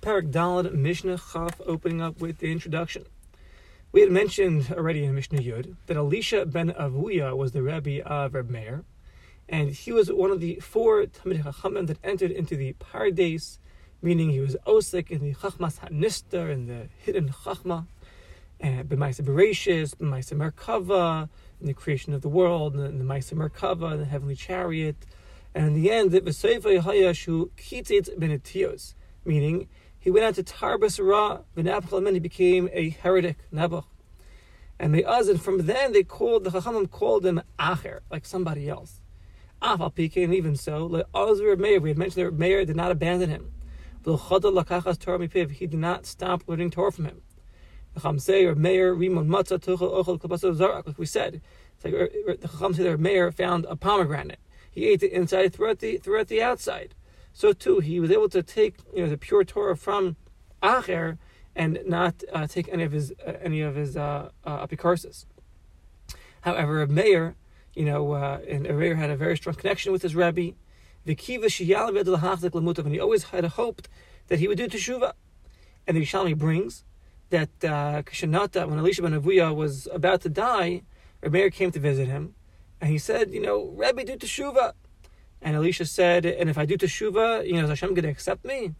Parak Dalad Mishnah Chaf, opening up with the introduction. We had mentioned already in Mishnah Yud that Elisha ben Avuya was the Rebbe of Reb Meir, and he was one of the four Talmid Chachamim that entered into the Pardes, meaning he was Osik in the Chachmas HaNistar, in the hidden Chachma, eh, and B'maisa Bereshis, B'maisa Merkava, in the creation of the world, and the Maisa Merkava, the heavenly chariot, and in the end, the V'Seifei Hayashu Kitzit Benetios, meaning he went out to Tarbas Ra, and he became a heretic, Nebuch. And Me'azin, from then they called, the Chachamim called him Acher, like somebody else. Afal Pike, and even so, Le'azir Meir, we had mentioned that Meir did not abandon him. He did not stop learning Torah from him. Like we said, it's like uh, uh, the Chacham said that Meir found a pomegranate. He ate it inside throughout the throughout the outside so too he was able to take you know the pure Torah from Acher and not uh, take any of his uh, any of his uh, uh, apikarsis. However, Meir, you know, uh, and Meir had a very strong connection with his kiva and he always had hoped that he would do teshuva. And the Yerushalmi brings that uh, Kishanata, when Elisha ben Avuya was about to die, Meir came to visit him, and he said, you know, Rabbi, do teshuva. And Elisha said, and if I do teshuva, you know, is Hashem going to accept me?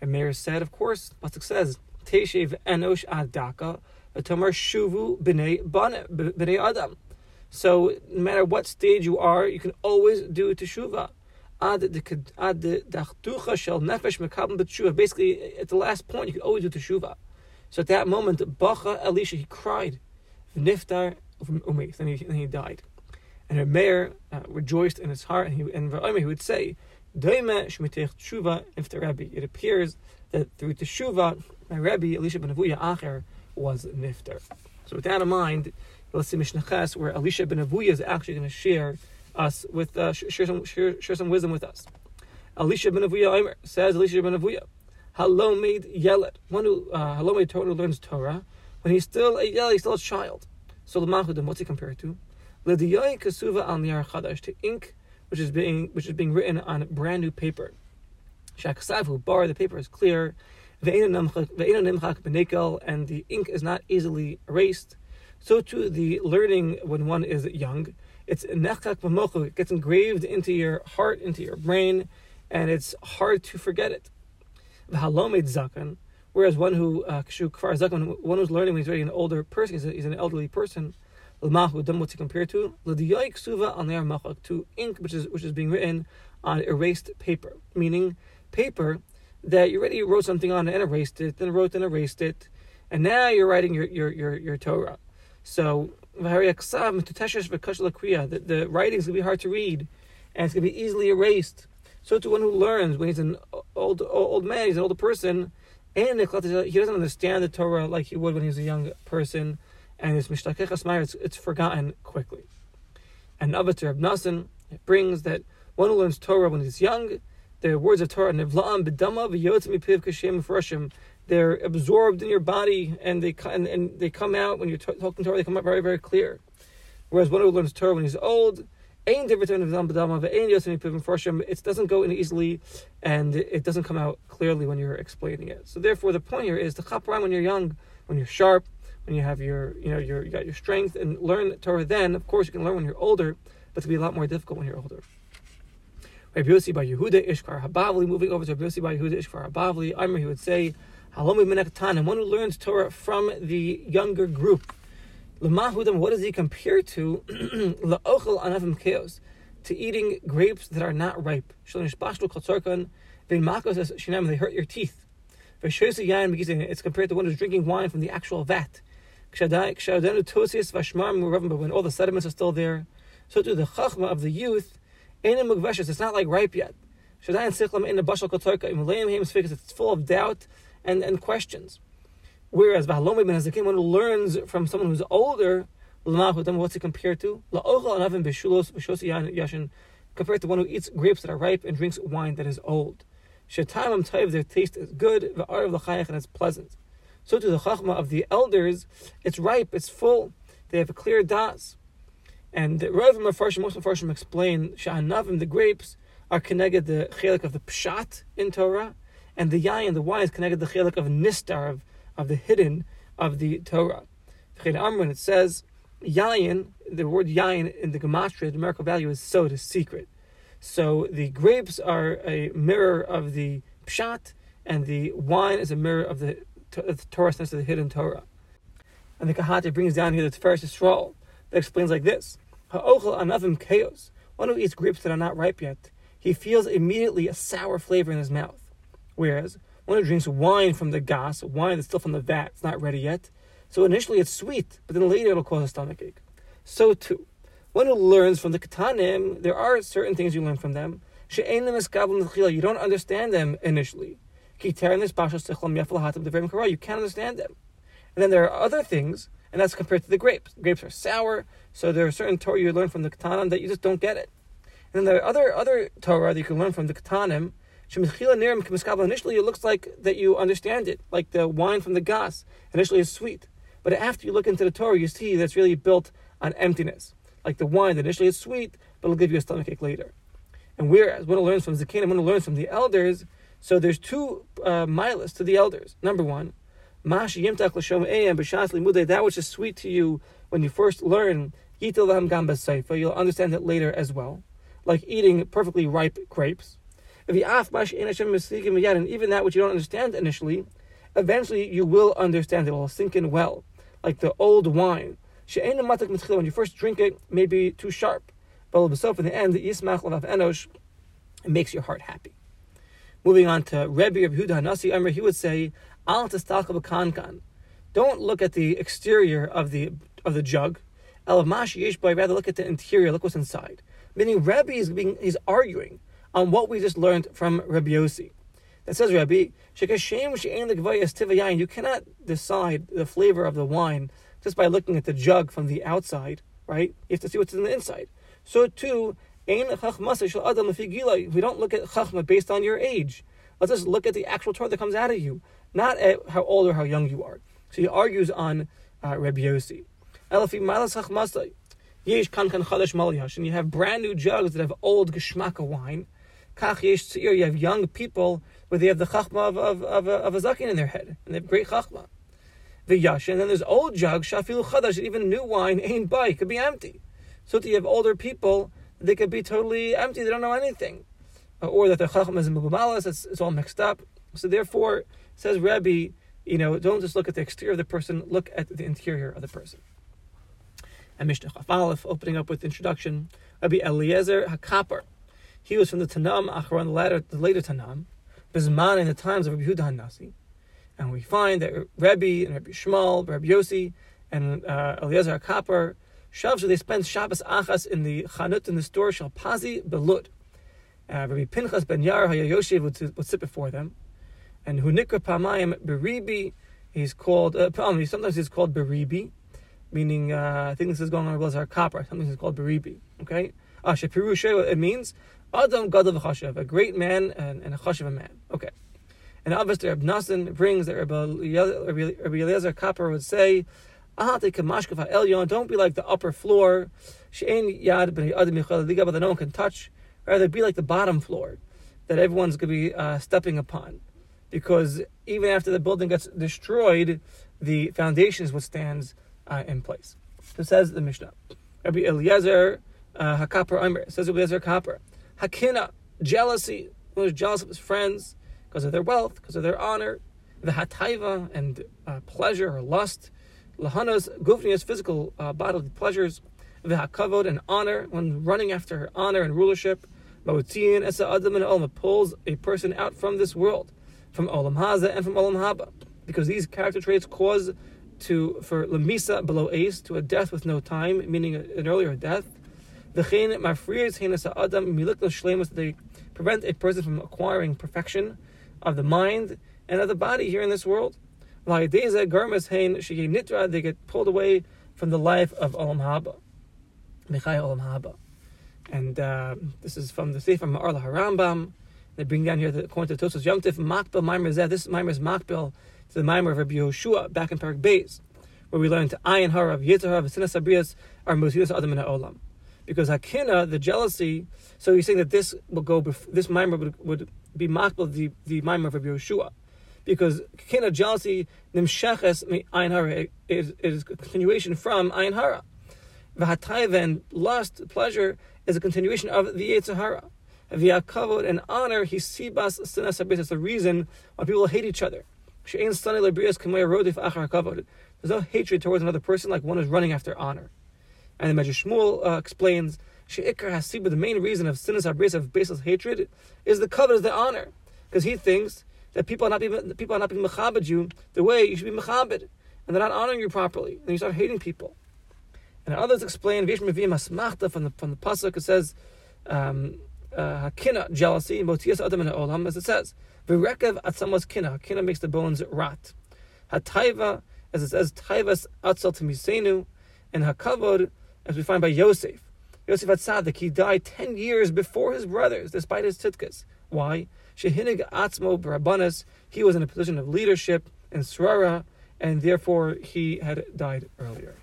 And Meir said, of course. Pasuk says, Teshev enosh adaka, v'tomer shuvu b'nei adam. So no matter what stage you are, you can always do teshuva. Ad dachtucha shel nefesh mekabim b'teshuva. Basically, at the last point, you can always do teshuva. So at that moment, Bacha Elisha, he cried, v'niftar umeith, and he, and he died. And her mayor uh, rejoiced in his heart, and he, and he would say, if the Rebbe. It appears that through Teshuva, my Rebbe, Elisha ben Avuya Acher, was nifter. So with that in mind, let's see Mishnah Ches, where Elisha ben Avuya is actually going to share us with uh, share some share, share some wisdom with us. Elisha ben Avuya Omer says Elisha ben Avuya, Hello made Yelet, one who uh, hello made Torah learns Torah when he's still a Yelet, he's still a child. So the Mahudim, what's he compared to? Kasuva to ink which is being which is being written on brand new paper. Shaksavu bar the paper is clear. and the ink is not easily erased. So too the learning when one is young, it's nechak it gets engraved into your heart, into your brain, and it's hard to forget it. V'halomed zakan, whereas one who uh, one who's learning when he's already an older person, he's an elderly person L'mahu, then what's it compared to? L'diyoik suva al machak, to ink which is which is being written on erased paper, meaning paper that you already wrote something on and erased it, then wrote and erased it, and now you're writing your your your, your Torah. So the, the writing is going to be hard to read, and it's going to be easily erased. So to one who learns when he's an old old man, he's an older person, and he doesn't understand the Torah like he would when he was a young person and it's mishtakeches meir, it's, it's forgotten quickly. And of Nasan it brings that one who learns Torah when he's young, the words of Torah, nevla'am b'dama v'yotzim mipiv kashem freshim, they're absorbed in your body and they and, and they come out when you're talking Torah. They come out very very clear. Whereas one who learns Torah when he's old, it doesn't go in easily, and it doesn't come out clearly when you're explaining it. So therefore, the point here is to chaperon when you're young, when you're sharp, when you have your, you know, your, you got your strength and learn Torah then. Of course, you can learn when you're older, but it's going to be a lot more difficult when you're older. Rabbi Yossi by Yehuda Ishkar Habavli, moving over to Rabbi Yossi by Yehuda Ishkar Habavli, Amr, he would say, Halomi Menektan, and one who learns Torah from the younger group. Lamahudam, what does he compare to? La'ochel anavim keos, to eating grapes that are not ripe. Shalinish bashlu kotzorkan, vein makos shinam, they hurt your teeth. It's compared to one who's drinking wine from the actual vat. But when all the sediments are still there, so too the chachma of the youth, it's not like ripe yet. It's full of doubt and, and questions. Whereas Bahalomim ben Hazakim, one who learns from someone who's older, what's it compared to? Compared to one who eats grapes that are ripe and drinks wine that is old. Their taste is good, the art of l'chayek and it's pleasant. So to the chachma of the elders, it's ripe, it's full. They have a clear das. And Rav Mefarshim, most Mefarshim explain Sha'anavim, the grapes, are connected the chelik of the pshat in Torah, and the yayin, the wine, is connected to the chelik of nistar, of, of the hidden of the Torah. When it says yayin, the word yayin in the gematria, the numerical value is sod, is secret. So the grapes are a mirror of the pshat, and the wine is a mirror of the, the uh, Torah, of the hidden Torah. And the Kahati brings down here the Tiferes Yisrael that explains like this: Ha'ochel anavim chaos. One who eats grapes that are not ripe yet, he feels immediately a sour flavor in his mouth. Whereas one who drinks wine from the gas, wine that's still from the vat, it's not ready yet. So initially it's sweet, but then later it'll cause a stomach ache. So too, one who learns from the katanim, there are certain things you learn from them. You don't understand them initially. You can't understand them. And then there are other things, and that's compared to the grapes. Grapes are sour, so there are certain Torah you learn from the katanim that you just don't get it. And then there are other other Torah that you can learn from the katanim. Initially, it looks like that you understand it, like the wine from the gas. Initially, it's sweet, but after you look into the Torah, you see that's really built on emptiness. Like the wine, that initially is sweet, but it'll give you a stomachache later. And whereas one learns from Zakin, one learns from the elders, so there's two uh, milas to the elders. Number one, that which is sweet to you when you first learn, you'll understand it later as well. Like eating perfectly ripe grapes. And even that which you don't understand initially, eventually you will understand it. It will sink in well. Like the old wine. When you first drink it, may be too sharp. But in the end, it makes your heart happy. Moving on to Rebbe Yehuda Hanasi he would say, Al kankan. Don't look at the exterior of the of the jug. El rather look at the interior, look what's inside. Meaning Rebbe is being he's arguing on what we just learned from Rabbi Yossi. That says Rabbi, shikashem she'en estivayin. you cannot decide the flavor of the wine just by looking at the jug from the outside, right? You have to see what's in the inside. So too, we don't look at chachma based on your age. Let's just look at the actual Torah that comes out of you, not at how old or how young you are. So he argues on uh, Rabbi Yossi. And you have brand new jugs that have old geschmacka wine. You have young people where they have the chachma of, of, of, of a zakin in their head, and they have great chachma. The yash, and then there's old jugs, even new wine ain't by, could be empty. So you have older people, they could be totally empty, they don't know anything or that the chacham is mubumalas, it's, it's all mixed up. So therefore, says Rabbi, you know, don't just look at the exterior of the person, look at the interior of the person. And Mishnah Chafalef, opening up with introduction, Rabbi Eliezer Hakaper. He was from the Tanam, Acharon, the later, the later Tanam, Bizman in the times of Rabbi Huda Nasi. And we find that Rabbi and Rabbi Shmuel, Rabbi Yossi, and uh, Eliezer Hakaper, Shavsha, they spent Shabbos Achas in the Chanut, in the store, Shalpazi Belud uh, Rabbi Pinchas ben Yair Hayayoshev would, would sit before them, and Hunikra Pamayim Beribi, he's called, uh, sometimes he's called Beribi, meaning, uh, I think this is going on with our copper, sometimes he's called Beribi, okay? Ah, Shapirushe, it means Adam Gadav Chashav, a great man and, and a Chashav man, okay. And obviously, Reb Nassan brings that Rabbi Eliezer Kapper would say, don't be like the upper floor. Yad but no one can touch rather be like the bottom floor that everyone's going to be uh, stepping upon. Because even after the building gets destroyed, the foundations will stand uh, in place. So says the Mishnah. Rabbi Eliezer uh, Hakaper says Eliezer Kaper. Hakina, jealousy. One is jealous of his friends because of their wealth, because of their honor. The hataiva and uh, pleasure or lust. Lahanas gufnias, physical uh, bodily pleasures. The hakavod and honor, when running after her honor and rulership. Ma'utziyin esa adam and olam pulls a person out from this world, from olam haza and from olam haba, because these character traits cause to for lemisa below ace to a death with no time, meaning an earlier death. Chen mafriyas asa adam miliklo shlemus they prevent a person from acquiring perfection of the mind and of the body here in this world. Nitra, they get pulled away from the life of olam haba. olam haba. And uh, this is from the Sefer Ma'ar Harambam. They bring down here the according to Tosos Yom Tif Makbil Maimer Zeh. This Maimer is Makbil to the Maimer of Rabbi Yehoshua back in Parak Beis, where we learn to Ayin Harav Yitzharav Sinas Abrias are Musidas Adam in Olam. Because Hakina, the jealousy, so he's saying that this will go. Bef- this Maimer would, would be makbel the the Maimon of Rabbi Yeshua, because kina jealousy nimsheches ayin hara is is a continuation from ayin hara. V'hatayv and lust pleasure is a continuation of the Yetzirah. V'yakavod and honor he sibas sinas It's the reason why people hate each other. She'ein stunning lebrias kamei rodif achar kavod. There's no hatred towards another person like one is running after honor. And the Medrash Shmuel uh, explains Sheikar Hasiba, the main reason of sinas abris of baseless hatred is the covet, is the honor, because he thinks that people are not being people are not being mechabed you the way you should be mechabed, and they're not honoring you properly, and you start hating people. And others explain Vish Mevim Hasmachta from the from the pasuk. It says um, uh, Hakina jealousy, Motias Adam and Olam, as it says V'rekev Atzamos Kina. Kina makes the bones rot. Hataiva, as it says Taivas Atzel Timisenu, and Hakavod, as we find by Yosef. Yosef Atzadik, he died 10 years before his brothers, despite his titkas. Why? Shehinig Atzmo Barabanas, he was in a position of leadership in Srara, and therefore he had died earlier.